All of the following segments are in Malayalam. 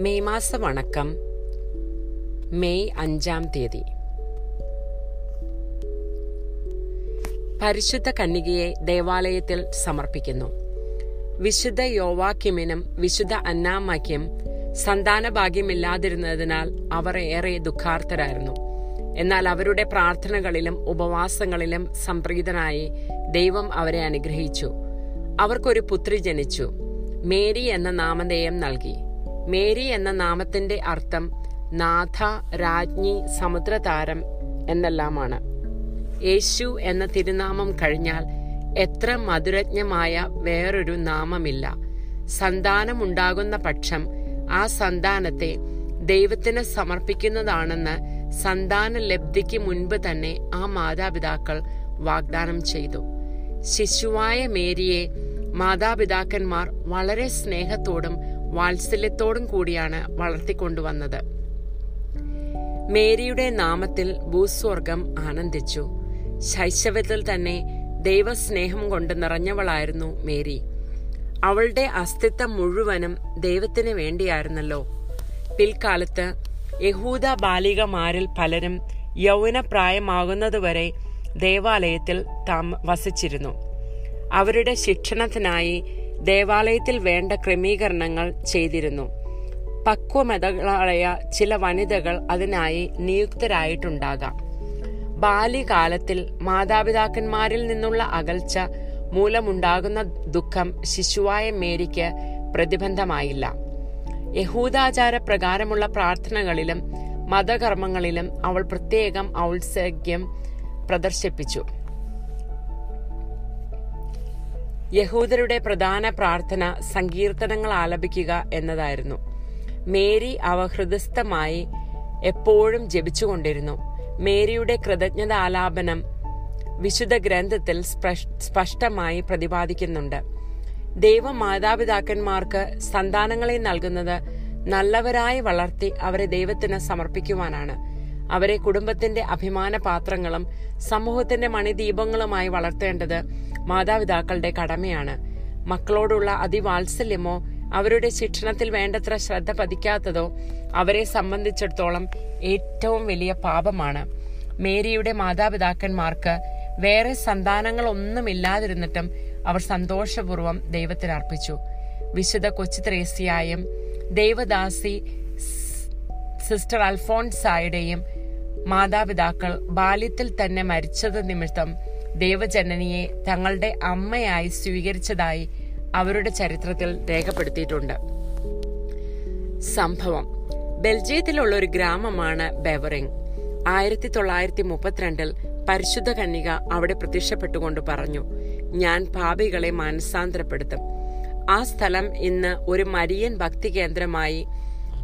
മെയ് മാസ വണക്കം. മെയ് അഞ്ചാം തീയതി. പരിശുദ്ധ കന്യകയെ ദേവാലയത്തിൽ സമർപ്പിക്കുന്നു. വിശുദ്ധ യോവാക്യമിനും വിശുദ്ധ അന്നാമ്മയ്ക്കും സന്താന ഭാഗ്യമില്ലാതിരുന്നതിനാൽ അവർ ഏറെ ദുഃഖാർത്ഥരായിരുന്നു എന്നാൽ അവരുടെ പ്രാർത്ഥനകളിലും ഉപവാസങ്ങളിലും സംപ്രീതനായി ദൈവം അവരെ അനുഗ്രഹിച്ചു. അവർക്കൊരു പുത്രി ജനിച്ചു. മേരി എന്ന നാമധേയം നൽകി. മേരി എന്ന നാമത്തിന്റെ അർത്ഥം നാഥ രാജ്ഞി സമുദ്രതാരം എന്നെല്ലാമാണ്. യേശു എന്ന തിരുനാമം കഴിഞ്ഞാൽ എത്ര മധുരജ്ഞമായ വേറൊരു നാമമില്ല. സന്താനമുണ്ടാകുന്ന പക്ഷം ആ സന്താനത്തെ ദൈവത്തിന് സമർപ്പിക്കുന്നതാണെന്ന് സന്താന ലബ്ധിക്ക് മുൻപ് തന്നെ ആ മാതാപിതാക്കൾ വാഗ്ദാനം ചെയ്തു. ശിശുവായ മേരിയെ മാതാപിതാക്കന്മാർ വളരെ സ്നേഹത്തോടും വാത്സല്യത്തോടും കൂടിയാണ് വളർത്തിക്കൊണ്ടുവന്നത്. മേരിയുടെ നാമത്തിൽ ഭൂസ്വർഗം ആനന്ദിച്ചു. ശൈശവത്തിൽ തന്നെ ദൈവസ്നേഹം കൊണ്ട് നിറഞ്ഞവളായിരുന്നു മേരി. അവളുടെ അസ്തിത്വം മുഴുവനും ദൈവത്തിന് വേണ്ടിയായിരുന്നല്ലോ. പിൽക്കാലത്ത് യഹൂദ ബാലികമാരിൽ പലരും യൗവനപ്രായമാകുന്നതുവരെ ദേവാലയത്തിൽ താമ വസിച്ചിരുന്നു. അവരുടെ ശിക്ഷണത്തിനായി ദേവാലയത്തിൽ വേണ്ട ക്രമീകരണങ്ങൾ ചെയ്തിരുന്നു. പക്വമതകളായ ചില വനിതകൾ അതിനായി നിയുക്തരായിട്ടുണ്ടാകാം. ബാല്യകാലത്തിൽ മാതാപിതാക്കന്മാരിൽ നിന്നുള്ള അകൽച്ച മൂലമുണ്ടാകുന്ന ദുഃഖം ശിശുവായ മേരിക്ക് പ്രതിബന്ധമായില്ല. യഹൂദാചാര പ്രകാരമുള്ള പ്രാർത്ഥനകളിലും മതകർമ്മങ്ങളിലും അവൾ പ്രത്യേകം ഔത്സഗ്യം പ്രദർശിപ്പിച്ചു. യഹൂദരുടെ പ്രധാന പ്രാർത്ഥന സങ്കീർത്തനങ്ങൾ ആലപിക്കുക എന്നതായിരുന്നു. മേരി അവ ഹൃദയസ്ഥമായി എപ്പോഴും ജപിച്ചുകൊണ്ടിരുന്നു. മേരിയുടെ കൃതജ്ഞത ആലാപനം വിശുദ്ധ ഗ്രന്ഥത്തിൽ സ്പഷ്ടമായി പ്രതിപാദിക്കുന്നുണ്ട്. ദൈവ മാതാപിതാക്കന്മാർക്ക് സന്താനങ്ങളെ നൽകുന്നത് നല്ലവരായി വളർത്തി അവരെ ദൈവത്തിന് സമർപ്പിക്കുവാനാണ്. അവരെ കുടുംബത്തിന്റെ അഭിമാന പാത്രങ്ങളും സമൂഹത്തിന്റെ മണിദീപങ്ങളുമായി വളർത്തേണ്ടത് മാതാപിതാക്കളുടെ കടമയാണ്. മക്കളോടുള്ള അതിവാത്സല്യമോ അവരുടെ ശിക്ഷണത്തിൽ വേണ്ടത്ര ശ്രദ്ധ പതിക്കാത്തതോ അവരെ സംബന്ധിച്ചിടത്തോളം ഏറ്റവും വലിയ പാപമാണ്. മേരിയുടെ മാതാപിതാക്കന്മാർക്ക് വേറെ സന്താനങ്ങളൊന്നുമില്ലാതിരുന്നിട്ടും അവർ സന്തോഷപൂർവം ദൈവത്തിന് അർപ്പിച്ചു. വിശുദ്ധ കൊച്ചു ത്രേസ്യായും ദൈവദാസി സിസ്റ്റർ അൽഫോൺസായുടെയും മാതാപിതാക്കൾ ബാല്യത്തിൽ തന്നെ മരിച്ചത് നിമിത്തം ദേവജനനിയെ തങ്ങളുടെ അമ്മയായി സ്വീകരിച്ചതായി അവരുടെ ചരിത്രത്തിൽ രേഖപ്പെടുത്തിയിട്ടുണ്ട്. സംഭവം. ബെൽജിയത്തിലുള്ള ഒരു ഗ്രാമമാണ് ബെവറിംഗ് ആയിരത്തി തൊള്ളായിരത്തി മുപ്പത്തിരണ്ടിൽ പരിശുദ്ധ കന്യക അവിടെ പ്രത്യക്ഷപ്പെട്ടുകൊണ്ട് പറഞ്ഞു ഞാൻ പാപികളെ മാനസാന്തരപ്പെടുത്തും. ആ സ്ഥലം ഇന്ന് ഒരു മരിയൻ ഭക്തി കേന്ദ്രമായി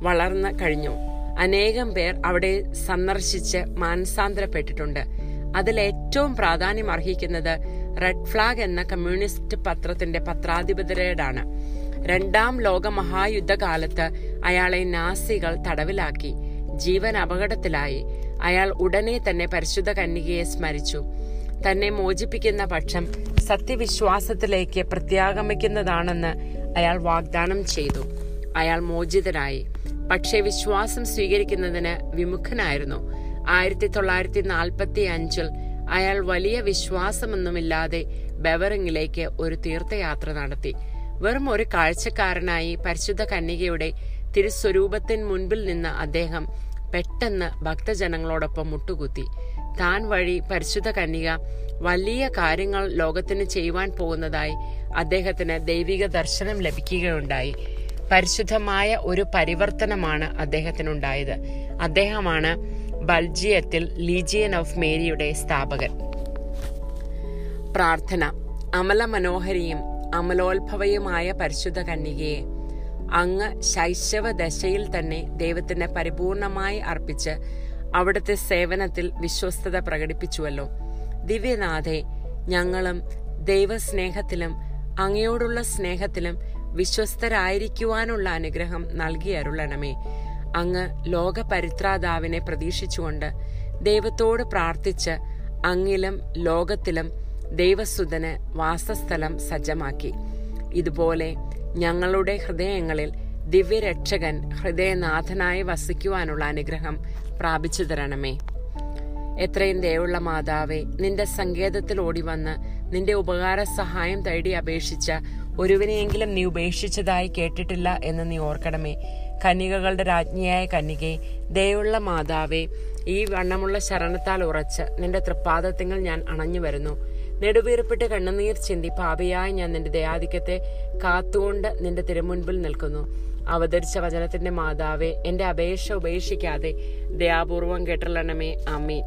വളർന്നു കഴിഞ്ഞു. അനേകം പേർ അവിടെ സന്ദർശിച്ച് മാനസാന്തരപ്പെട്ടിട്ടുണ്ട്. അതിൽ ഏറ്റവും പ്രാധാന്യം അർഹിക്കുന്നത് റെഡ് ഫ്ലാഗ് എന്ന കമ്മ്യൂണിസ്റ്റ് പത്രത്തിന്റെ പത്രാധിപതരേടാണ് രണ്ടാം ലോക മഹായുദ്ധകാലത്ത് അയാളെ നാസികൾ തടവിലാക്കി ജീവൻ അപകടത്തിലായി. അയാൾ ഉടനെ തന്നെ പരിശുദ്ധ കന്യകയെ സ്മരിച്ചു. തന്നെ മോചിപ്പിക്കുന്ന പക്ഷം സത്യവിശ്വാസത്തിലേക്ക് പ്രത്യാഗമിക്കുന്നതാണെന്ന് അയാൾ വാഗ്ദാനം ചെയ്തു. അയാൾ മോചിതനായി. പക്ഷേ വിശ്വാസം സ്വീകരിക്കുന്നതിന് വിമുഖനായിരുന്നു. ആയിരത്തി തൊള്ളായിരത്തി നാൽപ്പത്തി അഞ്ചിൽ അയാൾ വലിയ വിശ്വാസമൊന്നുമില്ലാതെ ബെവറിങ്ങിലേക്ക് ഒരു തീർത്ഥയാത്ര നടത്തി. വെറും ഒരു കാഴ്ചക്കാരനായി പരിശുദ്ധ കന്യകയുടെ തിരുസ്വരൂപത്തിന് മുൻപിൽ നിന്ന് അദ്ദേഹം പെട്ടെന്ന് ഭക്തജനങ്ങളോടൊപ്പം മുട്ടുകുത്തി. താൻ വഴി പരിശുദ്ധ കന്യക വലിയ കാര്യങ്ങൾ ലോകത്തിന് ചെയ്യുവാൻ പോകുന്നതായി അദ്ദേഹത്തിന് ദൈവിക ദർശനം ലഭിക്കുകയുണ്ടായി. പരിശുദ്ധമായ ഒരു പരിവർത്തനമാണ് അദ്ദേഹത്തിനുണ്ടായത്. അദ്ദേഹമാണ് ബൽജിയത്തിൽ ലീജിയൻ ഓഫ് മേരിയുടെ സ്ഥാപകൻ. പ്രാർത്ഥന. അമല മനോഹരിയും അമലോത്ഭവയുമായ പരിശുദ്ധ കന്യകയെ അങ്ങ് ശൈശവ ദശയിൽ തന്നെ ദൈവത്തിന് പരിപൂർണമായി അർപ്പിച്ച് അവിടുത്തെ സേവനത്തിൽ വിശ്വസ്തത പ്രകടിപ്പിച്ചുവല്ലോ. ദിവ്യനാഥെ ഞങ്ങളും ദൈവസ്നേഹത്തിലും അങ്ങയോടുള്ള സ്നേഹത്തിലും വിശ്വസ്തരായിരിക്കുവാനുള്ള അനുഗ്രഹം നൽകി അരുളണമേ. അങ്ങ് ലോകപരിത്രാതാവിനെ പ്രതീക്ഷിച്ചുകൊണ്ട് ദൈവത്തോട് പ്രാർത്ഥിച്ച് അങ്ങിലും ലോകത്തിലും ദൈവസുതന് വാസസ്ഥലം സജ്ജമാക്കി. ഇതുപോലെ ഞങ്ങളുടെ ഹൃദയങ്ങളിൽ ദിവ്യരക്ഷകൻ ഹൃദയനാഥനായി വസിക്കുവാനുള്ള അനുഗ്രഹം പ്രാപിച്ചു തരണമേ. എത്രയും ദയുള്ള മാതാവേ നിന്റെ സങ്കേതത്തിൽ ഓടിവന്ന് നിന്റെ ഉപകാര സഹായം തേടി അപേക്ഷിച്ച ഒരുവിനെയെങ്കിലും നീ ഉപേക്ഷിച്ചതായി കേട്ടിട്ടില്ല എന്ന് നീ ഓർക്കണമേ. കന്യകകളുടെ രാജ്ഞിയായ കന്യകെ ദയുള്ള മാതാവേ ഈ വണ്ണമുള്ള ശരണത്താൽ ഉറച്ച് നിന്റെ തൃപ്പാദത്തിങ്ങൾ ഞാൻ അണഞ്ഞു വരുന്നു. നെടുവീർപ്പിട്ട് കണ്ണുനീർ ചിന്തി പാപിയായി ഞാൻ നിന്റെ ദയാധിക്യത്തെ കാത്തുകൊണ്ട് നിന്റെ തിരുമുൻപിൽ നിൽക്കുന്നു. അവതരിച്ച വചനത്തിന്റെ മാതാവെ എന്റെ അപേക്ഷ ഉപേക്ഷിക്കാതെ ദയാപൂർവം കേട്ടല്ലണമേ അമ്മേ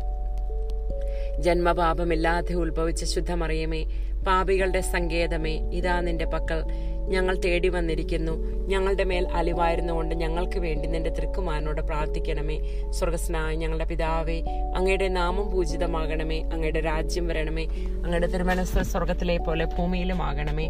ജന്മപാപമില്ലാതെ ഉത്ഭവിച്ച ശുദ്ധമറിയമേ പാപികളുടെ സങ്കേതമേ ഇതാ നിന്റെ പക്കൽ. ഞങ്ങൾ തേടി വന്നിരിക്കുന്നു. ഞങ്ങളുടെ മേൽ അലിവായിരുന്നുകൊണ്ട് ഞങ്ങൾക്ക് വേണ്ടി നിന്റെ തൃക്കുമാരനോട് പ്രാർത്ഥിക്കണമേ. സ്വർഗസ്നായ ഞങ്ങളുടെ പിതാവേ അങ്ങയുടെ നാമം പൂജിതമാകണമേ. അങ്ങയുടെ രാജ്യം വരണമേ. അങ്ങയുടെ തിരുമനസ് സ്വർഗത്തിലെ പോലെ ഭൂമിയിലും ആകണമേ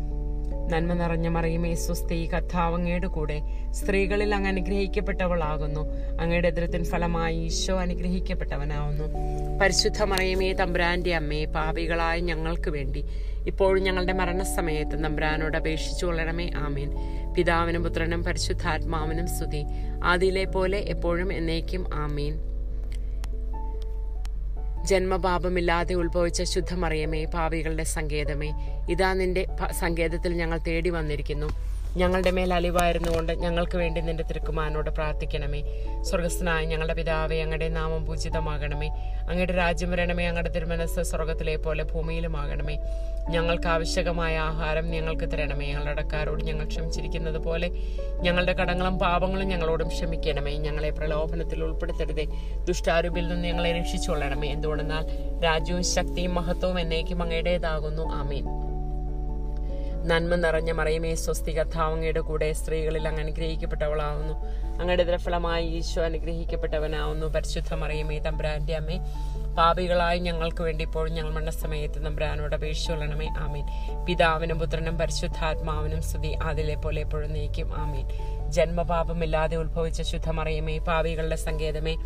നന്മ നിറഞ്ഞ മറിയുമേ സ്വസ്തി കഥാവങ്ങയുടെ കൂടെ സ്ത്രീകളിൽ അങ്ങ് അനുഗ്രഹിക്കപ്പെട്ടവളാകുന്നു. അങ്ങയുടെ എതിരത്തിൻ ഫലമായി ഈശോ അനുഗ്രഹിക്കപ്പെട്ടവനാവുന്നു. പരിശുദ്ധ മറിയുമേ തമ്പുരാന്റെ അമ്മയെ പാപികളായ ഞങ്ങൾക്ക് വേണ്ടി ഇപ്പോഴും ഞങ്ങളുടെ മരണസമയത്ത് നമ്പ്രാനോട് അപേക്ഷിച്ചു കൊള്ളണമേ ആമീൻ. പിതാവിനും പുത്രനും പരിശുദ്ധാത്മാവിനും സ്തുതി. ആദിയിലെ പോലെ എപ്പോഴും എന്നേക്കും ആമീൻ. ജന്മപാപമില്ലാതെ ഉത്ഭവിച്ച ശുദ്ധമറിയമേ പാവികളുടെ സങ്കേതമേ. ഇതാ നിന്റെ സങ്കേതത്തിൽ ഞങ്ങൾ തേടി വന്നിരിക്കുന്നു. ഞങ്ങളുടെ മേൽ അലിവായിരുന്നുകൊണ്ട് ഞങ്ങൾക്ക് വേണ്ടി നിന്റെ തിരുക്കുമാനോട് പ്രാർത്ഥിക്കണമേ. സ്വർഗസ്ഥനായ ഞങ്ങളുടെ പിതാവെ അങ്ങയുടെ നാമം പൂജിതമാകണമേ. അങ്ങയുടെ രാജ്യം വരണമേ അങ്ങയുടെ തിരുമനസ് സ്വർഗത്തിലെ പോലെ ഭൂമിയിലുമാകണമേ. ഞങ്ങൾക്ക് ആവശ്യകമായ ആഹാരം ഞങ്ങൾക്ക് തരണമേ. ഞങ്ങളുടെ അടക്കാരോട് ഞങ്ങൾ ക്ഷമിച്ചിരിക്കുന്നത് പോലെ ഞങ്ങളുടെ കടങ്ങളും പാപങ്ങളും ഞങ്ങളോടും ക്ഷമിക്കണമേ. ഞങ്ങളെ പ്രലോഭനത്തിൽ ഉൾപ്പെടുത്തരുതേ. ദുഷ്ടാരൂപിൽ നിന്ന് ഞങ്ങളെ രക്ഷിച്ചുകൊള്ളണമേ. എന്തുകൊണ്ടെന്നാൽ രാജ്യവും ശക്തിയും മഹത്വവും എന്നേക്കും അങ്ങയുടേതാകുന്നു. ആമീൻ. നന്മ നിറഞ്ഞ മറിയമേ സ്വസ്തി കഥാവങ്ങയുടെ കൂടെ സ്ത്രീകളിൽ അങ്ങ് അനുഗ്രഹിക്കപ്പെട്ടവളാവുന്നു. അങ്ങയുടെ ദ്രഫലമായി ഈശോ അനുഗ്രഹിക്കപ്പെട്ടവനാവുന്നു. പരിശുദ്ധ മറിയമേ തമ്പ്രാന്റെ അമ്മേ പാപികളായി ഞങ്ങൾക്ക് വേണ്ടി ഇപ്പോഴും ഞങ്ങൾ മരണസമയത്ത് തമ്പുരാനോട് അപേക്ഷിച്ചുകൊള്ളണമേ ആമീൻ. പിതാവിനും പുത്രനും പരിശുദ്ധാത്മാവിനും സ്തുതി. അതിലെ പോലെ എപ്പോഴും നീക്കും. ആമീൻ. ജന്മപാപമില്ലാതെ ഉത്ഭവിച്ച ശുദ്ധമറിയമേ പാപികളുടെ സങ്കേതമേ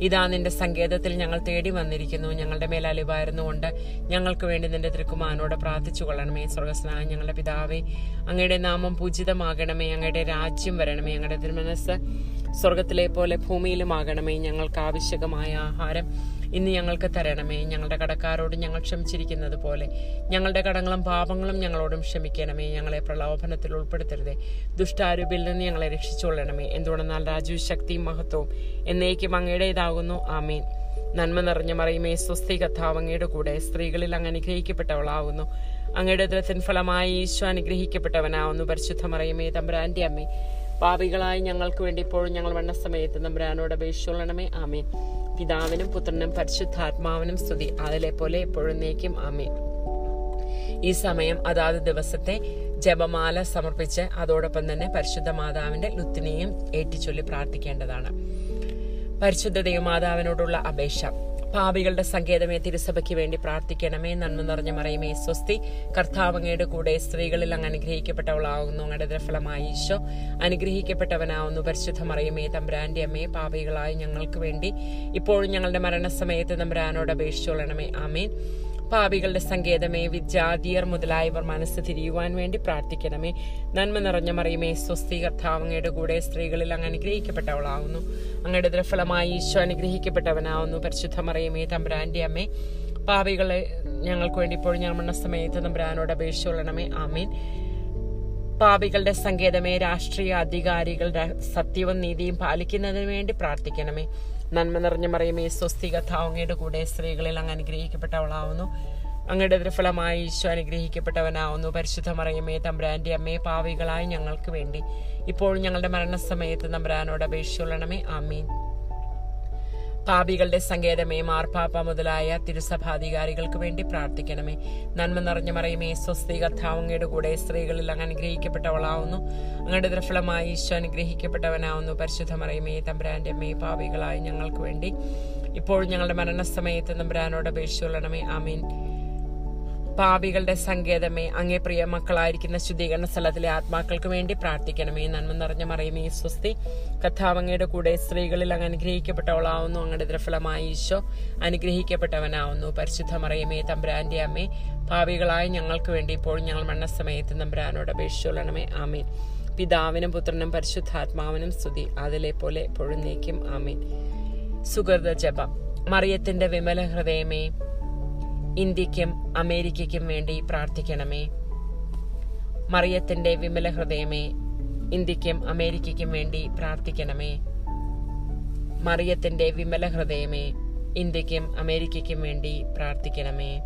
ഇതാ നിന്റെ സങ്കേതത്തിൽ ഞങ്ങൾ തേടി വന്നിരിക്കുന്നു. ഞങ്ങളുടെ മേൽ അലിവായിരുന്നുകൊണ്ട് ഞങ്ങൾക്ക് വേണ്ടി നിന്റെ തിരുക്കുമാനോട് പ്രാർത്ഥിച്ചു കൊള്ളണമേ സ്വർഗസ്നായ ഞങ്ങളുടെ പിതാവേ അങ്ങയുടെ നാമം പൂജിതമാകണമേ. അങ്ങയുടെ രാജ്യം വരണമേ. അങ്ങയുടെ തിരുമനസ് സ്വർഗത്തിലെ പോലെ ഭൂമിയിലുമാകണമേ. ഞങ്ങൾക്ക് ആവശ്യകമായ ആഹാരം ഇന്ന് ഞങ്ങൾക്ക് തരണമേ. ഞങ്ങളുടെ കടക്കാരോട് ഞങ്ങൾ ക്ഷമിച്ചിരിക്കുന്നത് പോലെ. ഞങ്ങളുടെ കടങ്ങളും പാപങ്ങളും ഞങ്ങളോടും ക്ഷമിക്കണമേ. ഞങ്ങളെ പ്രലോഭനത്തിൽ ഉൾപ്പെടുത്തരുതേ. ദുഷ്ടാരൂപിൽ നിന്ന് ഞങ്ങളെ രക്ഷിച്ചുകൊള്ളണമേ. എന്തുകൊണ്ടെന്നാൽ രാജു ശക്തിയും മഹത്വവും എന്നേക്കും അങ്ങയുടേതാകുന്നു. ആമീൻ. നന്മ നിറഞ്ഞ മറിയുമേ സ്വസ്തി കഥാവ് അങ്ങയുടെ കൂടെ സ്ത്രീകളിൽ അങ്ങ് അനുഗ്രഹിക്കപ്പെട്ടവളാവുന്നു അങ്ങയുടെ ദൃത്തിൻ ഫലമായി ഈശോ അനുഗ്രഹിക്കപ്പെട്ടവനാവുന്നു. പരിശുദ്ധ മറിയുമേ തമ്പുരാന്റെ അമ്മേ. പാപികളായി ഞങ്ങൾക്ക് വേണ്ടി ഇപ്പോഴും ഞങ്ങൾ വണ്ണസമയത്ത് നമ്പ്രാനോട് അപേക്ഷിച്ചുകൊള്ളണമേ. ആമേ പിതാവിനും പുത്രനും പരിശുദ്ധാത്മാവിനും സ്തുതി. അതിലെ പോലെ എപ്പോഴും നീക്കും ആമേ ഈ സമയം അതാത് ദിവസത്തെ ജപമാല സമർപ്പിച്ച് അതോടൊപ്പം തന്നെ പരിശുദ്ധ മാതാവിന്റെ ലുത്തിനെയും ഏറ്റിച്ചൊല്ലി പ്രാർത്ഥിക്കേണ്ടതാണ്. പരിശുദ്ധ ദൈവമാതാവിനോടുള്ള അപേക്ഷ. പാപികളുടെ സങ്കേതമേ തിരുസഭയ്ക്ക് വേണ്ടി പ്രാർത്ഥിക്കണമേ. നന്മ നിറഞ്ഞ മറിയമേ സ്വസ്തി. കർത്താവങ്ങയുടെ കൂടെ സ്ത്രീകളിൽ അങ്ങ് അനുഗ്രഹിക്കപ്പെട്ടവളാകുന്നു അങ്ങയുടെ ദ്രഫലമായി ഈശോ അനുഗ്രഹിക്കപ്പെട്ടവനാവുന്നു. പരിശുദ്ധ മറിയമേ തമ്പുരാന്റെ അമ്മേ പാപികളായി ഞങ്ങൾക്ക് വേണ്ടി ഇപ്പോഴും ഞങ്ങളുടെ മരണസമയത്ത് തമ്പുരാനോട് അപേക്ഷിച്ചോളണമേ. ആമേൻ. പാപികളുടെ സങ്കേതമേ വിജാതിയർ മുതലായവർ മനസ്സ് തിരിയുവാൻ വേണ്ടി പ്രാർത്ഥിക്കണമേ. നന്മ നിറഞ്ഞ മറിയുമേ സ്വസ്തി കർത്താവങ്ങയുടെ കൂടെ സ്ത്രീകളിൽ അങ്ങ് അനുഗ്രഹിക്കപ്പെട്ടവളാവുന്നു. അങ്ങയുടെ ദ്രഫലമായി ഈശോ അനുഗ്രഹിക്കപ്പെട്ടവനാവുന്നു. പരിശുദ്ധ മറിയുമേ തമ്പുരാന്റെ അമ്മേ പാപികളെ ഞങ്ങൾക്ക് വേണ്ടി ഇപ്പോഴും ഞങ്ങൾ മരണസമയത്ത് തമ്പുരാനോട് കൊള്ളണമേ. ആമീൻ. പാപികളുടെ സങ്കേതമേ രാഷ്ട്രീയ അധികാരികളുടെ സത്യവും നീതിയും പാലിക്കുന്നതിന് വേണ്ടി പ്രാർത്ഥിക്കണമേ. നന്മ നിറഞ്ഞ മറിയമേ സ്വസ്തി കഥാവങ്ങയുടെ കൂടെ സ്ത്രീകളിൽ അങ്ങ് അനുഗ്രഹിക്കപ്പെട്ടവളാവുന്നു. അങ്ങയുടെ ദൃഫലമായി ഈശോ അനുഗ്രഹിക്കപ്പെട്ടവനാവുന്നു. പരിശുദ്ധ മറിയമേ തമ്പുരാന്റെ അമ്മയെ പാവികളായി ഞങ്ങൾക്ക് വേണ്ടി. ഇപ്പോൾ ഞങ്ങളുടെ മരണസമയത്ത് തമ്പുരാനോട് അപേക്ഷിച്ചുള്ളണമേ ആമീൻ. പാപികളുടെ സങ്കേതമേ മാർപ്പാപ്പ മുതലായ തിരുസഭാധികാരികൾക്ക് വേണ്ടി പ്രാർത്ഥിക്കണമേ. നന്മ നിറഞ്ഞ മറിയമേ സ്വസ്തി കഥാവങ്ങയുടെ കൂടെ സ്ത്രീകളിൽ അങ്ങ് അനുഗ്രഹിക്കപ്പെട്ടവളാവുന്നു. അങ്ങയുടെ ദൃഫലമായി ഈശോ അനുഗ്രഹിക്കപ്പെട്ടവനാവുന്നു. പരിശുദ്ധ മറിയമേ തമ്പുരാന്റെ അമ്മേ പാപികളായ ഞങ്ങൾക്ക് വേണ്ടി. ഇപ്പോൾ ഞങ്ങളുടെ മരണസമയത്ത് തമ്പുരാനോട് അപേക്ഷിച്ചുകൊള്ളണമേ ആമീൻ. പാപികളുടെ സങ്കേതമേ അങ്ങേ പ്രിയ മക്കളായിരിക്കുന്ന ശുദ്ധീകരണ സ്ഥലത്തിലെ ആത്മാക്കൾക്ക് വേണ്ടി പ്രാർത്ഥിക്കണമേ. നന്മ നിറഞ്ഞ മറിയമേ സ്വസ്തി. കഥാവങ്ങയുടെ കൂടെ സ്ത്രീകളിൽ അങ്ങ് അനുഗ്രഹിക്കപ്പെട്ടവളാവുന്നു. അങ്ങയുടെ ദ്രഫലമായ ഈശോ അനുഗ്രഹിക്കപ്പെട്ടവനാവുന്നു. പരിശുദ്ധ മറിയമേ തമ്പുരാന്റെ അമ്മേ പാപികളായ ഞങ്ങൾക്ക് വേണ്ടി ഇപ്പോൾ ഞങ്ങൾ മരണസമയത്ത് തമ്പുരാനോട് അപേക്ഷിച്ചുകൊള്ളണമേ ആമീൻ. പിതാവിനും പുത്രനും പരിശുദ്ധാത്മാവിനും സ്തുതി. അതിലെ പോലെ എപ്പോഴും നീക്കും. ആമേൻ. സുഗർദ ജപം. മറിയത്തിന്റെ വിമല ഹൃദയമേ ഇന്ത്യക്കും അമേരിക്കയ്ക്കും വേണ്ടി പ്രാർത്ഥിക്കണമേ. മറിയത്തിന്റെ വിമല ഹൃദയമേ ഇന്ത്യക്കും അമേരിക്കയ്ക്കും വേണ്ടി പ്രാർത്ഥിക്കണമേ. മറിയത്തിന്റെ വിമല ഹൃദയമേ ഇന്ത്യക്കും അമേരിക്കയ്ക്കും വേണ്ടി പ്രാർത്ഥിക്കണമേ.